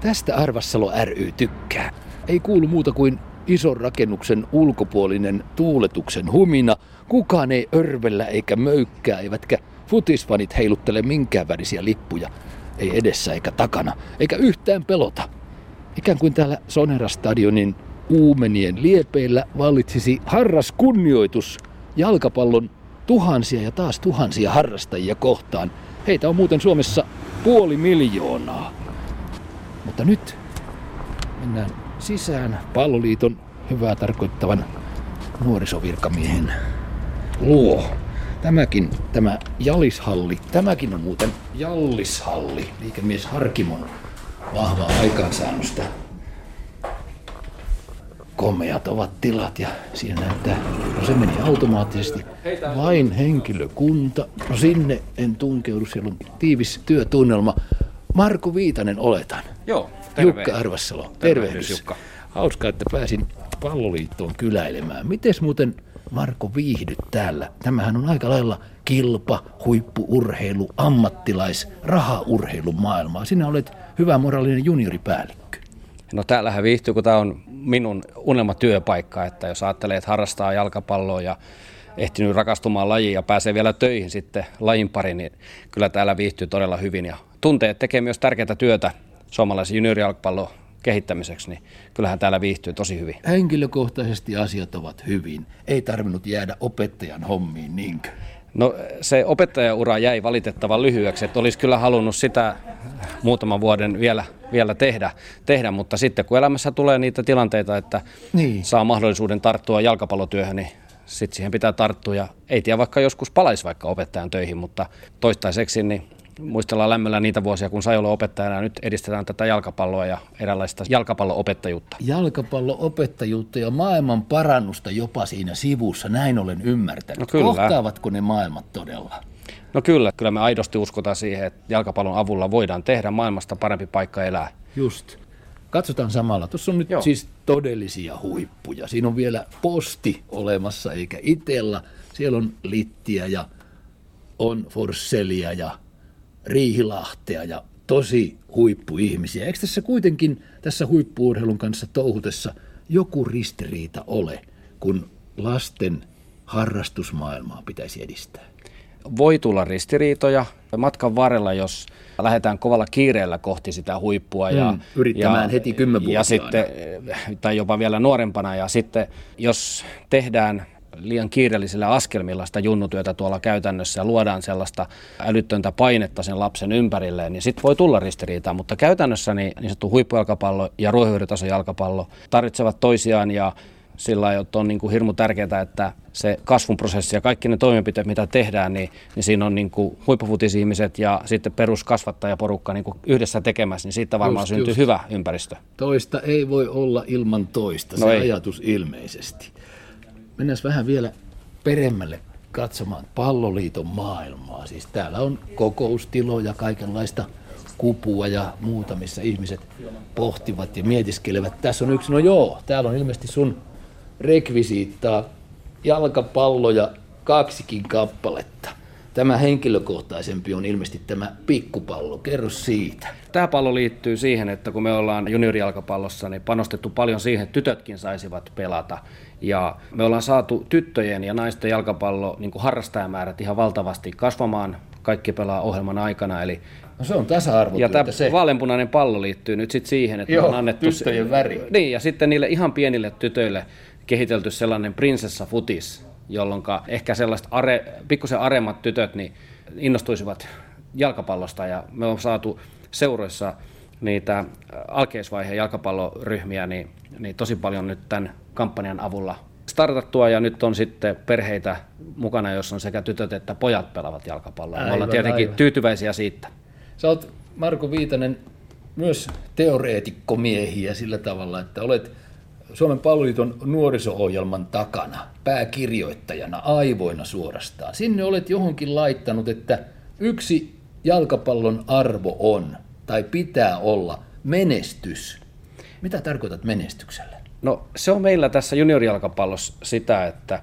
Tästä Arvassalo ry tykkää. Ei kuulu muuta kuin ison rakennuksen ulkopuolinen tuuletuksen humina. Kukaan ei örvellä eikä möykkää, eivätkä futisfanit heiluttele minkään värisiä lippuja. Ei edessä eikä takana, eikä yhtään pelota. Ikään kuin täällä Sonera-stadionin uumenien liepeillä vallitsisi harras kunnioitus jalkapallon tuhansia ja taas tuhansia harrastajia kohtaan. Heitä on muuten Suomessa puoli miljoonaa. Mutta nyt mennään sisään palloliiton hyvää tarkoittavan nuorisovirkamiehen luo. Tämäkin, tämä Jalishalli, tämäkin on muuten Jallishalli, liikemies Harkimon vahvaa aikaansaannosta. Komeat ovat tilat ja siinä näyttää, no se meni automaattisesti. Vain henkilökunta, no sinne en tunkeudu, siellä on tiivis työtunnelma. Marko Viitanen oletan. Joo, terve. Jukka Arvassalo, Tervehdys, tervehdys. Jukka. Hauskaa, että pääsin palloliittoon kyläilemään. Mites muuten Marko viihdyt täällä? Tämähän on aika lailla kilpa, huippuurheilu, ammattilais, rahaurheilun maailmaa. Sinä olet hyvä moraalinen junioripäällikkö. No täällähän viihtyy, kun tämä on minun unelmatyöpaikka, että jos ajattelee, että harrastaa jalkapalloa ja ehtinyt rakastumaan lajiin ja pääsee vielä töihin sitten lajin pari, niin kyllä täällä viihtyy todella hyvin ja tuntee, että tekee myös tärkeää työtä suomalaisen juniorijalkapallon kehittämiseksi, niin kyllähän täällä viihtyy tosi hyvin. Henkilökohtaisesti asiat ovat hyvin. Ei tarvinnut jäädä opettajan hommiin niinkö? No se opettajaura jäi valitettavan lyhyeksi, että olisi kyllä halunnut sitä muutaman vuoden vielä, vielä tehdä, tehdä, mutta sitten kun elämässä tulee niitä tilanteita, että Niin. saa mahdollisuuden tarttua jalkapallotyöhön, niin sitten siihen pitää tarttua ja ei tiedä vaikka joskus palaisi vaikka opettajan töihin, mutta toistaiseksi niin muistellaan lämmöllä niitä vuosia, kun sai olla opettajana ja nyt edistetään tätä jalkapalloa ja eräänlaista jalkapalloopettajuutta. Jalkapallo-opettajuutta ja maailman parannusta jopa siinä sivussa, näin olen ymmärtänyt. No kyllä. Kohtaavatko ne maailmat todella? No kyllä, kyllä me aidosti uskotaan siihen, että jalkapallon avulla voidaan tehdä maailmasta parempi paikka elää. Just. Katsotaan samalla. Tuossa on nyt Joo. Joo. siis todellisia huippuja. Siinä on vielä posti olemassa eikä itellä. Siellä on Littiä ja on Forsselia ja Riihilahtea ja tosi huippuihmisiä. Eikö tässä kuitenkin tässä huippuurheilun kanssa touhutessa joku ristiriita ole, kun lasten harrastusmaailmaa pitäisi edistää? voi tulla ristiriitoja matkan varrella, jos lähdetään kovalla kiireellä kohti sitä huippua. Ja, Mm, yrittämään heti Ja kymmenvuotiaana. sitten, tai jopa vielä nuorempana. Ja sitten jos tehdään liian kiireellisillä askelmilla sitä junnutyötä tuolla käytännössä ja luodaan sellaista älyttöntä painetta sen lapsen ympärilleen, niin sitten voi tulla ristiriitaa. Mutta käytännössä niin, niin sanottu huippujalkapallo ja ruohonjuuritason jalkapallo tarvitsevat toisiaan ja sillä lailla, että on niin kuin hirmu tärkeää, että se kasvun prosessi ja kaikki ne toimenpiteet, mitä tehdään, niin, niin siinä on niin kuin huippufutisihmiset ja sitten peruskasvattajaporukka niin kuin yhdessä tekemässä, niin siitä varmaan Just, syntyy just. hyvä ympäristö. Toista ei voi olla ilman toista, se No ei. ajatus ilmeisesti. Mennään vähän vielä peremmälle katsomaan palloliiton maailmaa. Siis täällä on kokoustiloja, kaikenlaista kupua ja muuta, missä ihmiset pohtivat ja mietiskelevät. Tässä on yksi, no joo, täällä on ilmeisesti sun rekvisiittaa, jalkapalloja kaksikin kappaletta. Tämä henkilökohtaisempi on ilmeisesti tämä pikkupallo. Kerro siitä. Tämä pallo liittyy siihen, että kun me ollaan juniorijalkapallossa, niin panostettu paljon siihen, että tytötkin saisivat pelata. Ja me ollaan saatu tyttöjen ja naisten jalkapallo niin kuin harrastajamäärät ihan valtavasti kasvamaan. Kaikki pelaa ohjelman aikana, eli No se on tasa-arvotyötä Ja tämä se. vaaleanpunainen pallo liittyy nyt sitten siihen, että Joo, on annettu... tyttöjen väri. Niin, ja sitten niille ihan pienille tytöille kehitelty sellainen prinsessa futis, jolloin ehkä sellaiset are, pikkusen aremmat tytöt niin innostuisivat jalkapallosta, ja me on saatu seuroissa niitä alkeisvaiheen jalkapalloryhmiä niin, niin tosi paljon nyt tämän kampanjan avulla startattua ja nyt on sitten perheitä mukana, jossa on sekä tytöt että pojat pelaavat jalkapalloa. Me Aivan, ollaan tietenkin aivan. tyytyväisiä siitä. Sä oot, Marko Viitanen, myös teoreetikkomiehiä sillä tavalla, että olet Suomen palloliiton nuoriso-ohjelman takana, pääkirjoittajana, aivoina suorastaan. Sinne olet johonkin laittanut, että yksi jalkapallon arvo on, tai pitää olla, menestys. Mitä tarkoitat menestyksellä? No se on meillä tässä juniorijalkapallossa sitä, että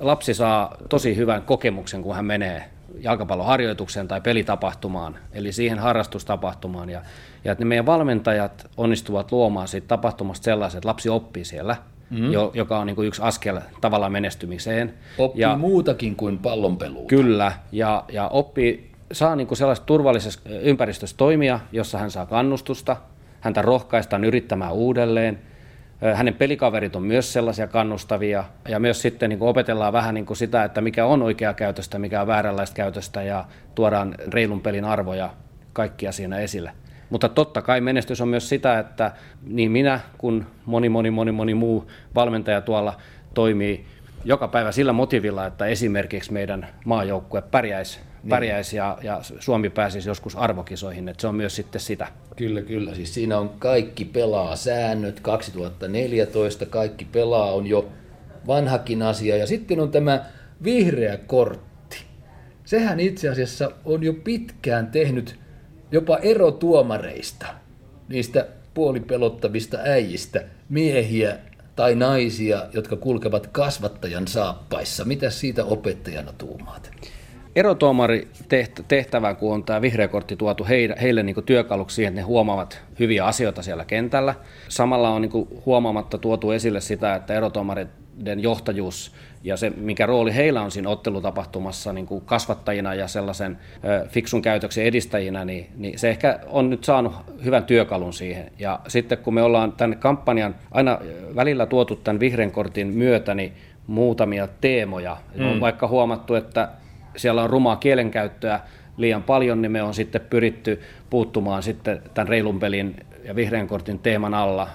lapsi saa tosi hyvän kokemuksen, kun hän menee jalkapalloharjoitukseen tai pelitapahtumaan, eli siihen harrastustapahtumaan. Ja, ja että ne meidän valmentajat onnistuvat luomaan siitä tapahtumasta sellaisen, että lapsi oppii siellä, mm. jo, joka on niin kuin yksi askel tavallaan menestymiseen. Oppii ja, muutakin kuin pallonpeluuta. Kyllä, ja, ja oppii, saa niin kuin sellaisessa turvallisessa ympäristössä toimia, jossa hän saa kannustusta, häntä rohkaistaan yrittämään uudelleen – hänen pelikaverit on myös sellaisia kannustavia ja myös sitten niin opetellaan vähän niin sitä, että mikä on oikea käytöstä, mikä on vääränlaista käytöstä ja tuodaan reilun pelin arvoja kaikkia siinä esille. Mutta totta kai menestys on myös sitä, että niin minä kuin moni, moni, moni, moni muu valmentaja tuolla toimii joka päivä sillä motivilla, että esimerkiksi meidän maajoukkue pärjäisi. Pärjäisi ja, ja Suomi pääsisi joskus arvokisoihin, että se on myös sitten sitä. Kyllä, kyllä. Siis siinä on kaikki pelaa säännöt, 2014 kaikki pelaa on jo vanhakin asia. Ja sitten on tämä vihreä kortti. Sehän itse asiassa on jo pitkään tehnyt jopa erotuomareista, niistä puolipelottavista äijistä, miehiä tai naisia, jotka kulkevat kasvattajan saappaissa. Mitä siitä opettajana tuumaat? Erotuomari tehtävä, kun on tämä vihreä kortti tuotu heille, heille niin työkaluksi siihen, että ne huomaavat hyviä asioita siellä kentällä. Samalla on niin huomaamatta tuotu esille sitä, että erotuomariden johtajuus ja se, mikä rooli heillä on siinä ottelutapahtumassa niin kuin kasvattajina ja sellaisen fiksun käytöksen edistäjinä, niin, niin se ehkä on nyt saanut hyvän työkalun siihen. Ja sitten kun me ollaan tämän kampanjan aina välillä tuotu tämän vihreän kortin myötä, niin muutamia teemoja. Mm. On vaikka huomattu, että siellä on rumaa kielenkäyttöä liian paljon, niin me on sitten pyritty puuttumaan sitten tämän reilun pelin ja vihreän kortin teeman alla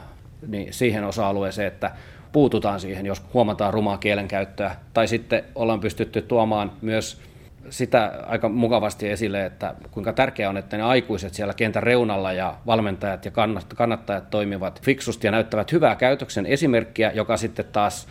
niin siihen osa-alueeseen, että puututaan siihen, jos huomataan rumaa kielenkäyttöä. Tai sitten ollaan pystytty tuomaan myös sitä aika mukavasti esille, että kuinka tärkeää on, että ne aikuiset siellä kentän reunalla ja valmentajat ja kannattajat toimivat fiksusti ja näyttävät hyvää käytöksen esimerkkiä, joka sitten taas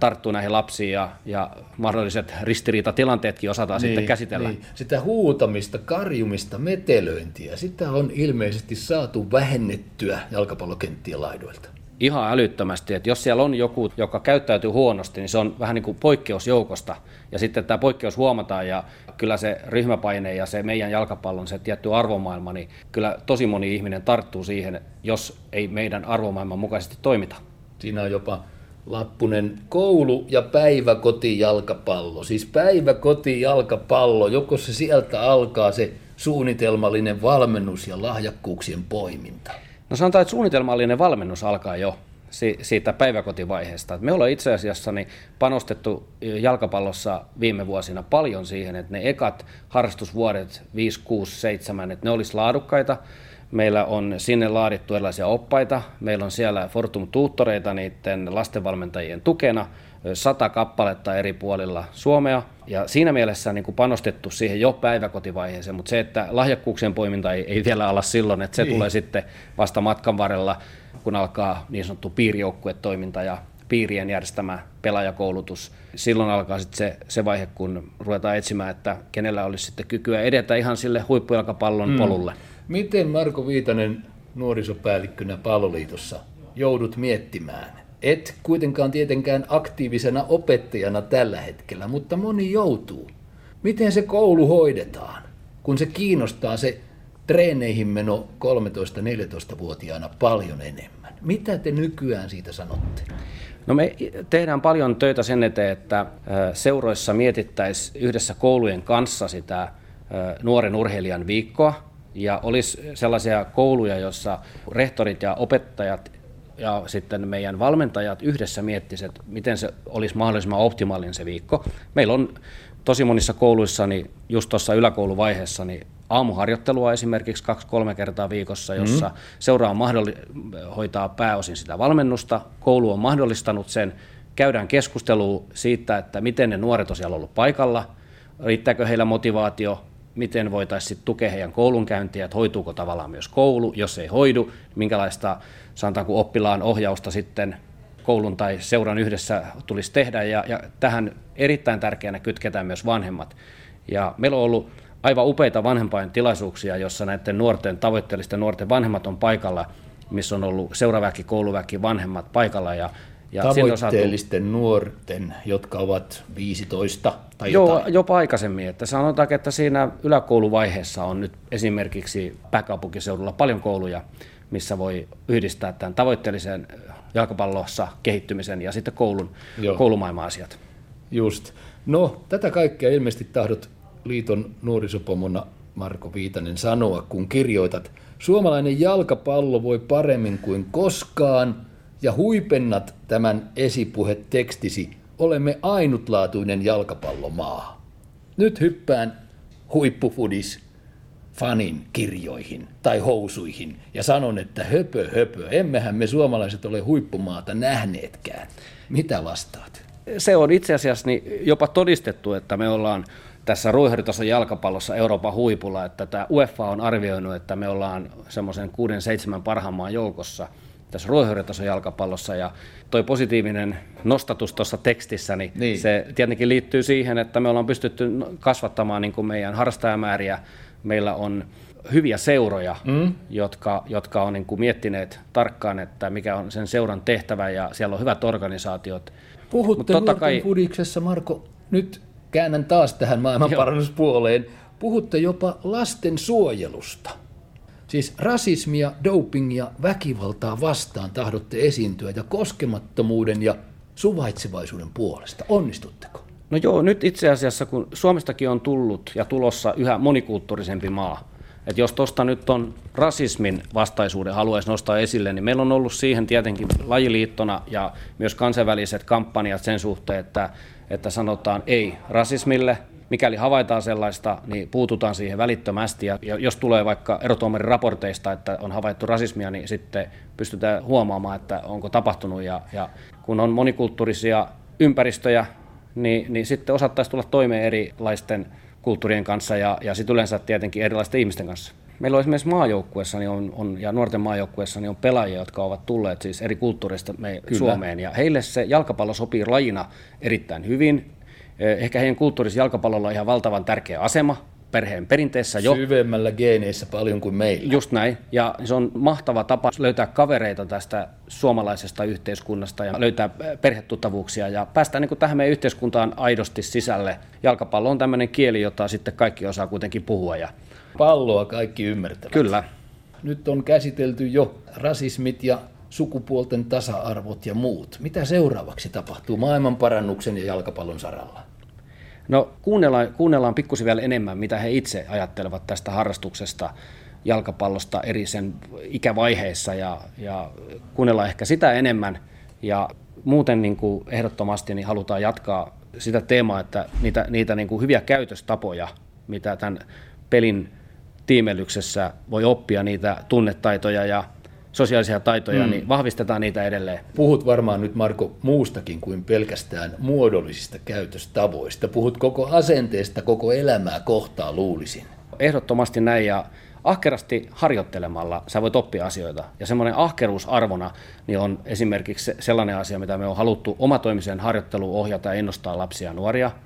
tarttuu näihin lapsiin ja, ja mahdolliset ristiriitatilanteetkin osataan niin, sitten käsitellä. Niin. Sitä huutamista, karjumista, metelöintiä, sitä on ilmeisesti saatu vähennettyä jalkapallokenttien laidoilta. Ihan älyttömästi, että jos siellä on joku, joka käyttäytyy huonosti, niin se on vähän niin kuin poikkeusjoukosta. Ja sitten tämä poikkeus huomataan ja kyllä se ryhmäpaine ja se meidän jalkapallon se tietty arvomaailma, niin kyllä tosi moni ihminen tarttuu siihen, jos ei meidän arvomaailman mukaisesti toimita. Siinä on jopa Lappunen koulu- ja päiväkotijalkapallo. Siis päiväkotijalkapallo, joko se sieltä alkaa se suunnitelmallinen valmennus ja lahjakkuuksien poiminta? No sanotaan, että suunnitelmallinen valmennus alkaa jo siitä päiväkotivaiheesta. Me ollaan itse asiassa niin panostettu jalkapallossa viime vuosina paljon siihen, että ne ekat harrastusvuodet 5, 6, 7, että ne olisi laadukkaita – Meillä on sinne laadittu erilaisia oppaita. Meillä on siellä Fortum tuuttoreita niiden lastenvalmentajien tukena, sata kappaletta eri puolilla Suomea. Ja siinä mielessä niin kuin panostettu siihen jo päiväkotivaiheeseen, mutta se, että lahjakkuuksien poiminta ei, ei vielä ala silloin, että se niin. tulee sitten vasta matkan varrella, kun alkaa niin sanottu piirijoukkuetoiminta ja piirien järjestämä pelaajakoulutus. Silloin alkaa sitten se, se vaihe, kun ruvetaan etsimään, että kenellä olisi sitten kykyä edetä ihan sille huippujalkapallon mm. polulle. Miten Marko Viitanen nuorisopäällikkönä Palloliitossa joudut miettimään? Et kuitenkaan tietenkään aktiivisena opettajana tällä hetkellä, mutta moni joutuu. Miten se koulu hoidetaan, kun se kiinnostaa se treeneihin meno 13-14-vuotiaana paljon enemmän? Mitä te nykyään siitä sanotte? No me tehdään paljon töitä sen eteen, että seuroissa mietittäisiin yhdessä koulujen kanssa sitä nuoren urheilijan viikkoa, ja olisi sellaisia kouluja, joissa rehtorit ja opettajat ja sitten meidän valmentajat yhdessä miettisivät, miten se olisi mahdollisimman optimaalinen se viikko. Meillä on tosi monissa kouluissa, niin just tuossa yläkouluvaiheessa, niin aamuharjoittelua esimerkiksi kaksi-kolme kertaa viikossa, jossa mm-hmm. seura mahdolli- hoitaa pääosin sitä valmennusta. Koulu on mahdollistanut sen. Käydään keskustelua siitä, että miten ne nuoret on siellä ollut paikalla, riittääkö heillä motivaatio, miten voitaisiin tukea heidän koulunkäyntiä, että hoituuko tavallaan myös koulu, jos ei hoidu, minkälaista sanotaanko oppilaan ohjausta sitten koulun tai seuran yhdessä tulisi tehdä, ja, ja tähän erittäin tärkeänä kytketään myös vanhemmat. Ja meillä on ollut aivan upeita vanhempain tilaisuuksia, jossa näiden nuorten, tavoitteellisten nuorten vanhemmat on paikalla, missä on ollut seuraväki, kouluväki, vanhemmat paikalla, ja Ja Tavoitteellisten saatu... nuorten, jotka ovat 15 tai Joo, jotain. jopa aikaisemmin. Että sanotaan, että siinä yläkouluvaiheessa on nyt esimerkiksi pääkaupunkiseudulla paljon kouluja, missä voi yhdistää tämän tavoitteellisen jalkapallossa kehittymisen ja sitten koulun, koulumaailman asiat. Just. No, tätä kaikkea ilmeisesti tahdot liiton nuorisopomona Marko Viitanen sanoa, kun kirjoitat, suomalainen jalkapallo voi paremmin kuin koskaan ja huipennat tämän esipuhetekstisi, olemme ainutlaatuinen jalkapallomaa. Nyt hyppään huippufudis fanin kirjoihin tai housuihin ja sanon, että höpö höpö, emmehän me suomalaiset ole huippumaata nähneetkään. Mitä vastaat? Se on itse asiassa niin jopa todistettu, että me ollaan tässä ruohonjuuritason jalkapallossa Euroopan huipulla, että tämä UEFA on arvioinut, että me ollaan semmoisen 6-7 parhaan maan joukossa tässä ruohonjuuritason jalkapallossa ja toi positiivinen nostatus tuossa tekstissä, niin, niin se tietenkin liittyy siihen, että me ollaan pystytty kasvattamaan niin kuin meidän harrastajamääriä, meillä on hyviä seuroja, mm. jotka, jotka on niin kuin miettineet tarkkaan, että mikä on sen seuran tehtävä ja siellä on hyvät organisaatiot. Puhutte nuorten kai... fudiksessa, Marko, nyt käännän taas tähän maailmanparannuspuoleen, puhutte jopa lasten suojelusta. Siis rasismia, dopingia, väkivaltaa vastaan tahdotte esiintyä ja koskemattomuuden ja suvaitsevaisuuden puolesta. Onnistutteko? No joo, nyt itse asiassa kun Suomestakin on tullut ja tulossa yhä monikulttuurisempi maa, että jos tuosta nyt on rasismin vastaisuuden haluaisi nostaa esille, niin meillä on ollut siihen tietenkin lajiliittona ja myös kansainväliset kampanjat sen suhteen, että että sanotaan ei rasismille. Mikäli havaitaan sellaista, niin puututaan siihen välittömästi. Ja jos tulee vaikka erotuomarin raporteista, että on havaittu rasismia, niin sitten pystytään huomaamaan, että onko tapahtunut. Ja, ja kun on monikulttuurisia ympäristöjä, niin, niin sitten osattaisi tulla toimeen erilaisten kulttuurien kanssa ja, ja sitten yleensä tietenkin erilaisten ihmisten kanssa. Meillä on esimerkiksi maajoukkuessa niin on, on, ja nuorten maajoukkuessa niin on pelaajia, jotka ovat tulleet siis eri kulttuureista me Suomeen. Ja heille se jalkapallo sopii lajina erittäin hyvin. Eh, ehkä heidän kulttuurissa jalkapallolla on ihan valtavan tärkeä asema perheen perinteessä jo. Syvemmällä geeneissä paljon kuin meillä. Just näin. Ja se on mahtava tapa löytää kavereita tästä suomalaisesta yhteiskunnasta ja löytää perhetuttavuuksia ja päästä niin tähän meidän yhteiskuntaan aidosti sisälle. Jalkapallo on tämmöinen kieli, jota sitten kaikki osaa kuitenkin puhua ja palloa kaikki ymmärtävät. Kyllä. Nyt on käsitelty jo rasismit ja sukupuolten tasa-arvot ja muut. Mitä seuraavaksi tapahtuu maailmanparannuksen ja jalkapallon saralla? No kuunnellaan, kuunnellaan pikkusen vielä enemmän, mitä he itse ajattelevat tästä harrastuksesta jalkapallosta eri sen ikävaiheissa ja, ja kuunnellaan ehkä sitä enemmän. Ja muuten niin kuin ehdottomasti niin halutaan jatkaa sitä teemaa, että niitä, niitä niin kuin hyviä käytöstapoja, mitä tämän pelin tiimellyksessä voi oppia niitä tunnetaitoja ja sosiaalisia taitoja, mm. niin vahvistetaan niitä edelleen. Puhut varmaan nyt Marko muustakin kuin pelkästään muodollisista käytöstavoista. Puhut koko asenteesta, koko elämää kohtaa luulisin. Ehdottomasti näin ja ahkerasti harjoittelemalla sä voit oppia asioita. Ja semmoinen ahkeruusarvona niin on esimerkiksi sellainen asia, mitä me on haluttu omatoimiseen harjoitteluun ohjata ja innostaa lapsia ja nuoria –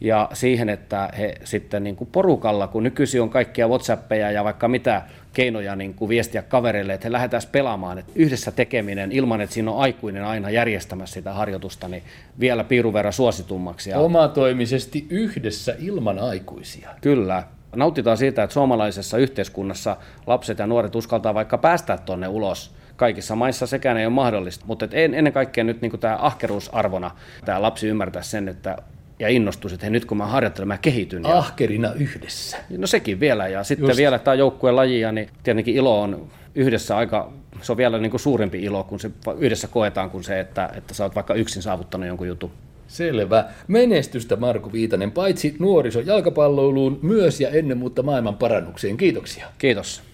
ja siihen, että he sitten niin kuin porukalla, kun nykyisin on kaikkia Whatsappeja ja vaikka mitä keinoja niin kuin viestiä kavereille, että he lähdetään pelaamaan. Että yhdessä tekeminen ilman, että siinä on aikuinen aina järjestämässä sitä harjoitusta, niin vielä piirun verran suositummaksi. Omatoimisesti yhdessä ilman aikuisia. Kyllä. Nautitaan siitä, että suomalaisessa yhteiskunnassa lapset ja nuoret uskaltaa vaikka päästä tuonne ulos kaikissa maissa sekään ei ole mahdollista, mutta ennen kaikkea nyt niin tämä ahkeruusarvona tämä lapsi ymmärtää sen, että ja innostuisi, että hei, nyt kun mä harjoittelen, mä kehityn. Ja... Ahkerina yhdessä. No sekin vielä. Ja sitten Just. vielä tämä joukkueen lajia, niin tietenkin ilo on yhdessä aika, se on vielä niin kuin suurempi ilo, kun se yhdessä koetaan kuin se, että, että sä oot vaikka yksin saavuttanut jonkun jutun. Selvä. Menestystä Marko Viitanen, paitsi nuoriso jalkapalloiluun, myös ja ennen muuta maailman parannukseen. Kiitoksia. Kiitos.